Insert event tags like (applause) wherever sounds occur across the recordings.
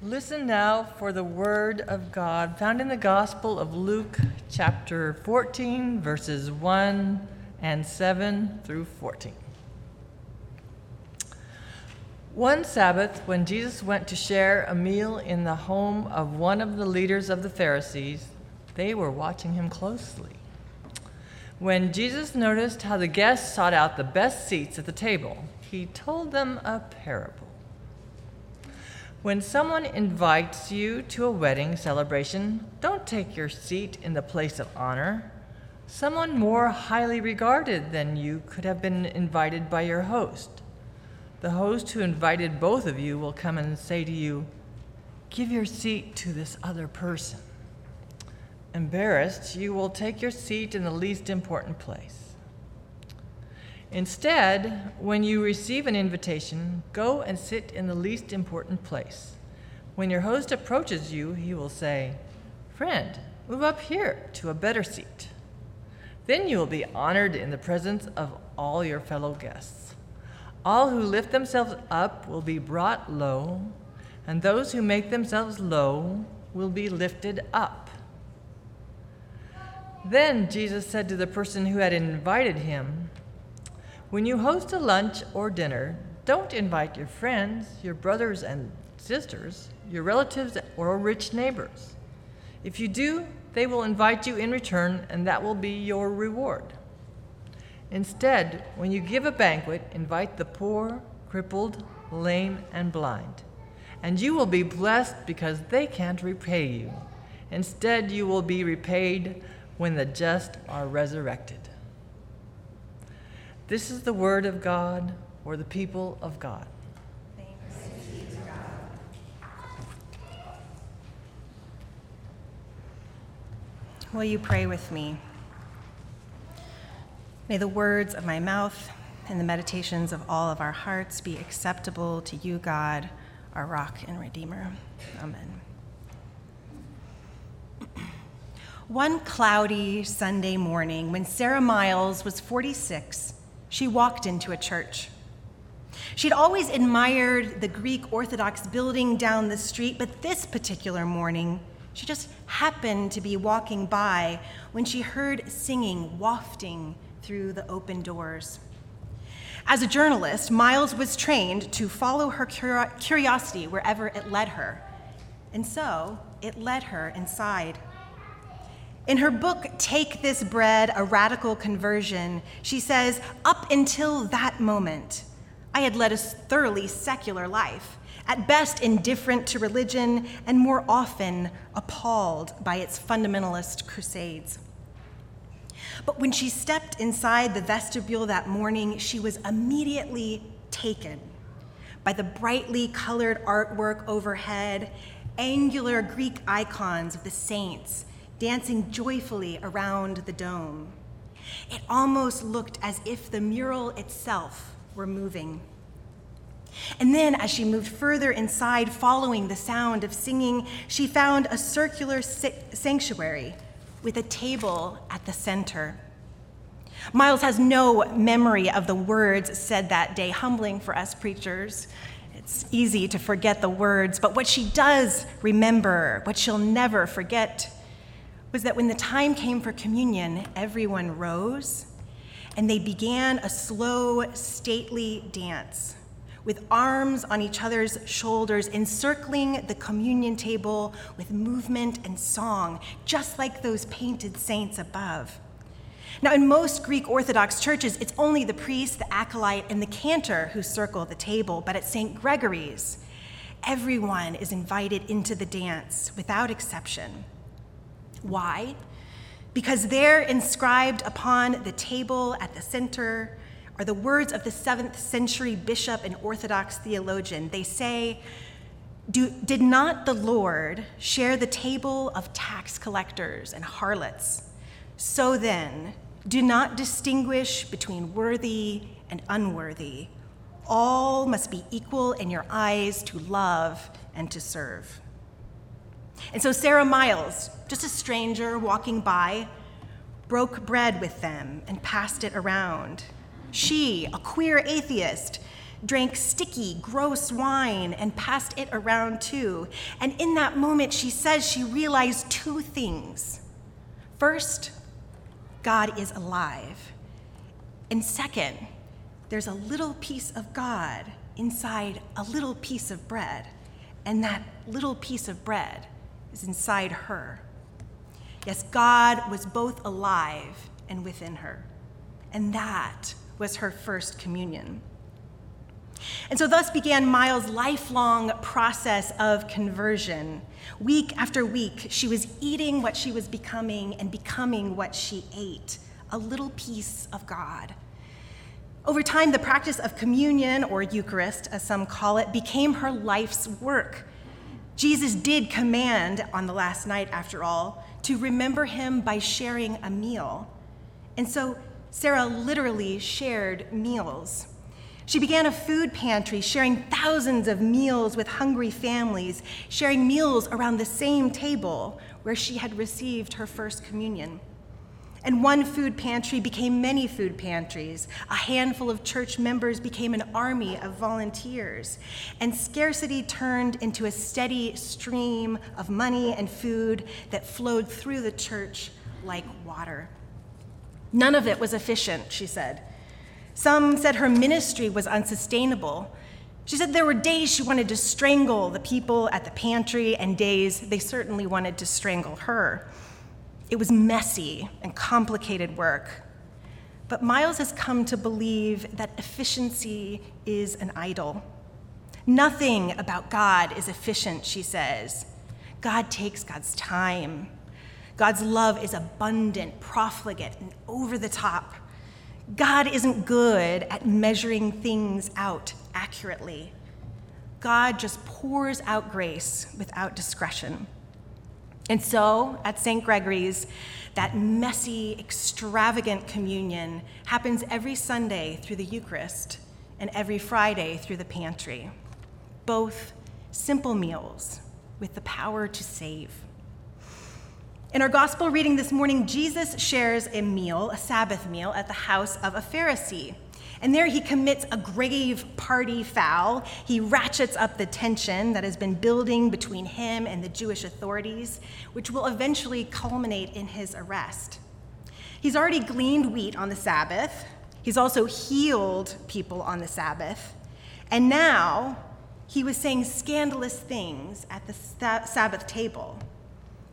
Listen now for the word of God found in the Gospel of Luke, chapter 14, verses 1 and 7 through 14. One Sabbath, when Jesus went to share a meal in the home of one of the leaders of the Pharisees, they were watching him closely. When Jesus noticed how the guests sought out the best seats at the table, he told them a parable. When someone invites you to a wedding celebration, don't take your seat in the place of honor. Someone more highly regarded than you could have been invited by your host. The host who invited both of you will come and say to you, Give your seat to this other person. Embarrassed, you will take your seat in the least important place. Instead, when you receive an invitation, go and sit in the least important place. When your host approaches you, he will say, Friend, move up here to a better seat. Then you will be honored in the presence of all your fellow guests. All who lift themselves up will be brought low, and those who make themselves low will be lifted up. Then Jesus said to the person who had invited him, when you host a lunch or dinner, don't invite your friends, your brothers and sisters, your relatives, or rich neighbors. If you do, they will invite you in return, and that will be your reward. Instead, when you give a banquet, invite the poor, crippled, lame, and blind. And you will be blessed because they can't repay you. Instead, you will be repaid when the just are resurrected. This is the word of God for the people of God. Will you pray with me? May the words of my mouth and the meditations of all of our hearts be acceptable to you, God, our rock and redeemer. Amen. (clears throat) One cloudy Sunday morning, when Sara Miles was 46, she walked into a church. She'd always admired the Greek Orthodox building down the street, but this particular morning, she just happened to be walking by when she heard singing wafting through the open doors. As a journalist, Miles was trained to follow her curiosity wherever it led her. And so it led her inside. In her book, Take This Bread A Radical Conversion, she says, Up until that moment, I had led a thoroughly secular life, at best indifferent to religion, and more often appalled by its fundamentalist crusades. But when she stepped inside the vestibule that morning, she was immediately taken by the brightly colored artwork overhead, angular Greek icons of the saints dancing joyfully around the dome. It almost looked as if the mural itself were moving. And then, as she moved further inside, following the sound of singing, she found a circular sanctuary with a table at the center. Miles has no memory of the words said that day, humbling for us preachers. It's easy to forget the words, but what she does remember, what she'll never forget, was that when the time came for communion, everyone rose and they began a slow, stately dance with arms on each other's shoulders, encircling the communion table with movement and song, just like those painted saints above. Now, in most Greek Orthodox churches, it's only the priest, the acolyte, and the cantor who circle the table, but at St. Gregory's, everyone is invited into the dance without exception. Why? Because there, inscribed upon the table at the center, are the words of the seventh century bishop and Orthodox theologian. They say, Did not the Lord share the table of tax collectors and harlots? So then, do not distinguish between worthy and unworthy. All must be equal in your eyes to love and to serve. And so Sara Miles, just a stranger walking by, broke bread with them and passed it around. She, a queer atheist, drank sticky, gross wine, and passed it around too. And in that moment, she says she realized two things. First, God is alive. And second, there's a little piece of God inside a little piece of bread, and that little piece of bread is inside her. Yes, God was both alive and within her, and that was her first communion. And so, thus began Miles' lifelong process of conversion. Week after week, she was eating what she was becoming and becoming what she ate a little piece of God. Over time, the practice of communion, or Eucharist, as some call it, became her life's work. Jesus did command on the last night, after all, to remember him by sharing a meal. And so Sara literally shared meals. She began a food pantry, sharing thousands of meals with hungry families, sharing meals around the same table where she had received her first communion. And one food pantry became many food pantries. A handful of church members became an army of volunteers. And scarcity turned into a steady stream of money and food that flowed through the church like water. None of it was efficient, she said. Some said her ministry was unsustainable. She said there were days she wanted to strangle the people at the pantry, and days they certainly wanted to strangle her. It was messy and complicated work. But Miles has come to believe that efficiency is an idol. Nothing about God is efficient, she says. God takes God's time. God's love is abundant, profligate, and over the top. God isn't good at measuring things out accurately. God just pours out grace without discretion. And so, at St. Gregory's, that messy, extravagant communion happens every Sunday through the Eucharist and every Friday through the pantry. Both simple meals with the power to save. In our gospel reading this morning, Jesus shares a meal, a Sabbath meal, at the house of a Pharisee. And there he commits a grave party foul. He ratchets up the tension that has been building between him and the Jewish authorities, which will eventually culminate in his arrest. He's already gleaned wheat on the Sabbath, he's also healed people on the Sabbath. And now he was saying scandalous things at the Sabbath table.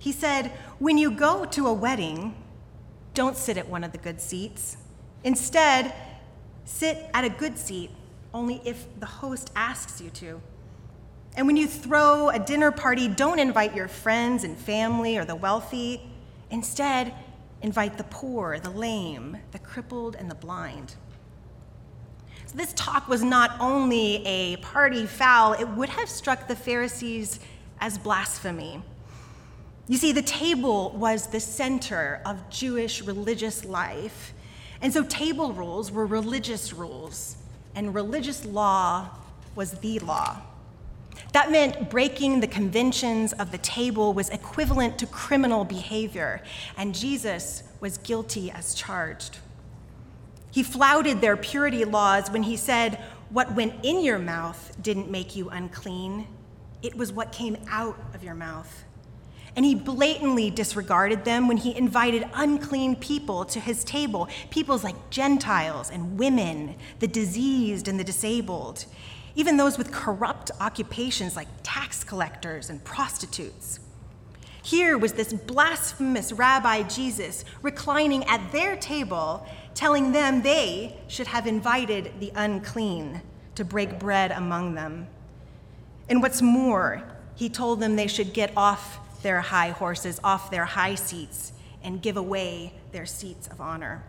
He said, When you go to a wedding, don't sit at one of the good seats. Instead, sit at a good seat only if the host asks you to. And when you throw a dinner party, don't invite your friends and family or the wealthy. Instead, invite the poor, the lame, the crippled, and the blind. So, this talk was not only a party foul, it would have struck the Pharisees as blasphemy. You see, the table was the center of Jewish religious life. And so table rules were religious rules, and religious law was the law. That meant breaking the conventions of the table was equivalent to criminal behavior, and Jesus was guilty as charged. He flouted their purity laws when he said, What went in your mouth didn't make you unclean, it was what came out of your mouth and he blatantly disregarded them when he invited unclean people to his table, peoples like Gentiles and women, the diseased and the disabled, even those with corrupt occupations like tax collectors and prostitutes. Here was this blasphemous Rabbi Jesus reclining at their table, telling them they should have invited the unclean to break bread among them. And what's more, he told them they should get off their high horses off their high seats and give away their seats of honor.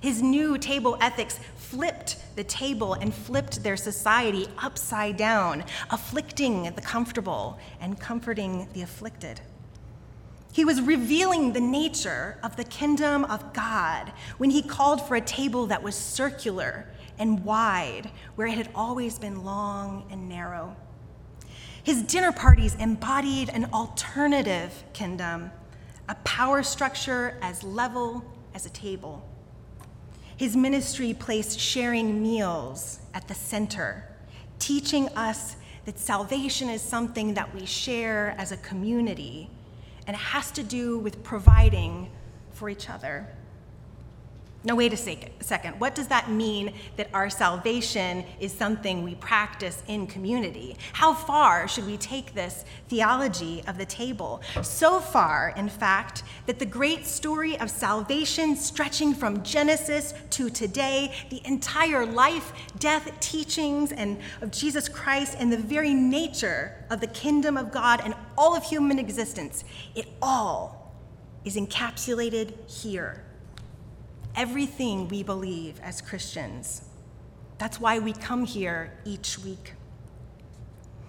His new table ethics flipped the table and flipped their society upside down, afflicting the comfortable and comforting the afflicted. He was revealing the nature of the kingdom of God when he called for a table that was circular and wide, where it had always been long and narrow. His dinner parties embodied an alternative kingdom, a power structure as level as a table. His ministry placed sharing meals at the center, teaching us that salvation is something that we share as a community and it has to do with providing for each other. Now, wait a second. What does that mean that our salvation is something we practice in community? How far should we take this theology of the table? So far, in fact, that the great story of salvation stretching from Genesis to today, the entire life, death, teachings and of Jesus Christ and the very nature of the kingdom of God and all of human existence, it all is encapsulated here everything we believe as Christians. That's why we come here each week.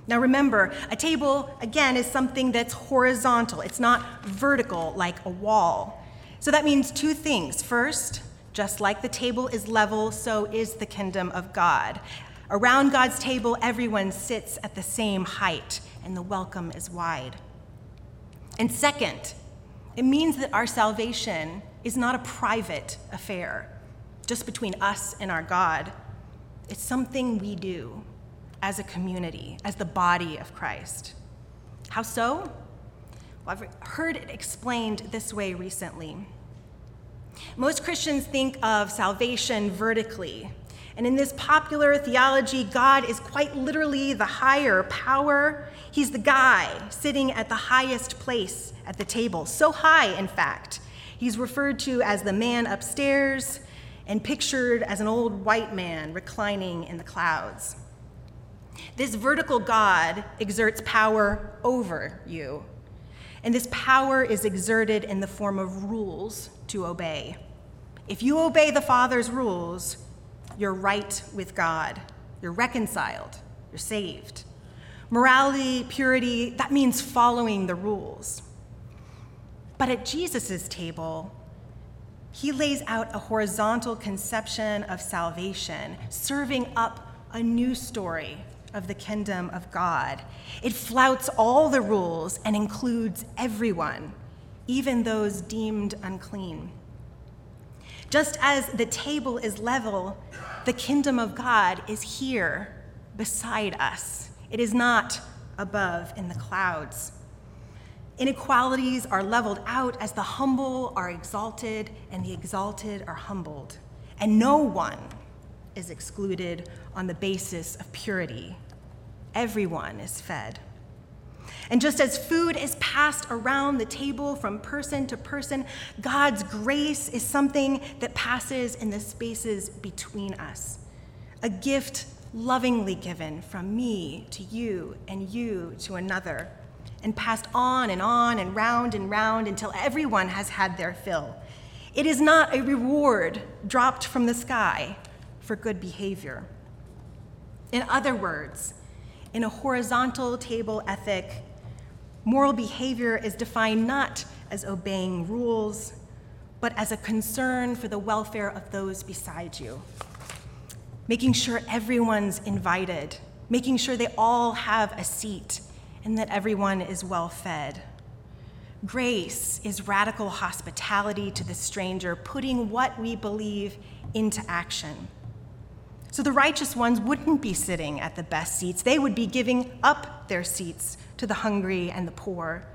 Now remember, a table, again, is something that's horizontal, it's not vertical like a wall. So that means two things. First, just like the table is level, so is the kingdom of God. Around God's table, everyone sits at the same height, and the welcome is wide. And second, it means that our salvation is not a private affair just between us and our God. It's something we do as a community, as the body of Christ. How so? Well, I've heard it explained this way recently. Most Christians think of salvation vertically. And in this popular theology, God is quite literally the higher power. He's the guy sitting at the highest place at the table, so high, in fact, He's referred to as the man upstairs and pictured as an old white man reclining in the clouds. This vertical God exerts power over you, and this power is exerted in the form of rules to obey. If you obey the Father's rules, you're right with God, you're reconciled, you're saved. Morality, purity, that means following the rules. But at Jesus' table, he lays out a horizontal conception of salvation, serving up a new story of the kingdom of God. It flouts all the rules and includes everyone, even those deemed unclean. Just as the table is level, the kingdom of God is here beside us. It is not above in the clouds. Inequalities are leveled out as the humble are exalted and the exalted are humbled. And no one is excluded on the basis of purity. Everyone is fed. And just as food is passed around the table from person to person, God's grace is something that passes in the spaces between us. A gift lovingly given from me to you and you to another and passed on and on and round and round until everyone has had their fill. It is not a reward dropped from the sky for good behavior. In other words, in a horizontal table ethic, moral behavior is defined not as obeying rules, but as a concern for the welfare of those beside you. Making sure everyone's invited, making sure they all have a seat, and that everyone is well fed. Grace is radical hospitality to the stranger, putting what we believe into action. So the righteous ones wouldn't be sitting at the best seats, they would be giving up their seats to the hungry and the poor.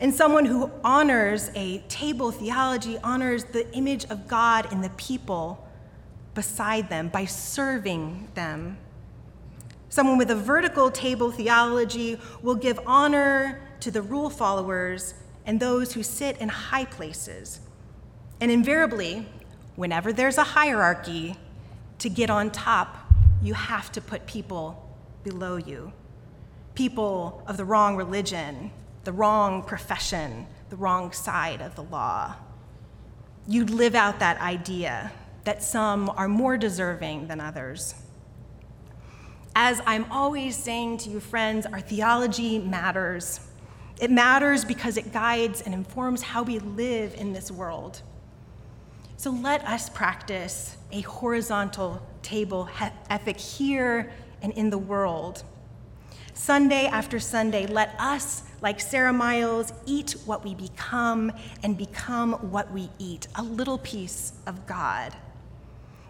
And someone who honors a table theology honors the image of God in the people beside them by serving them Someone with a vertical table theology will give honor to the rule followers and those who sit in high places. And invariably, whenever there's a hierarchy, to get on top, you have to put people below you. People of the wrong religion, the wrong profession, the wrong side of the law. You'd live out that idea that some are more deserving than others. As I'm always saying to you, friends, our theology matters. It matters because it guides and informs how we live in this world. So let us practice a horizontal table ethic here and in the world. Sunday after Sunday, let us, like Sara Miles, eat what we become and become what we eat, a little piece of God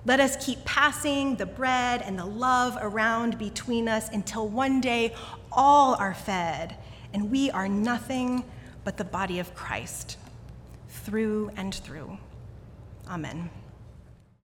Let us keep passing the bread and the love around between us until one day all are fed and we are nothing but the body of Christ through and through. Amen.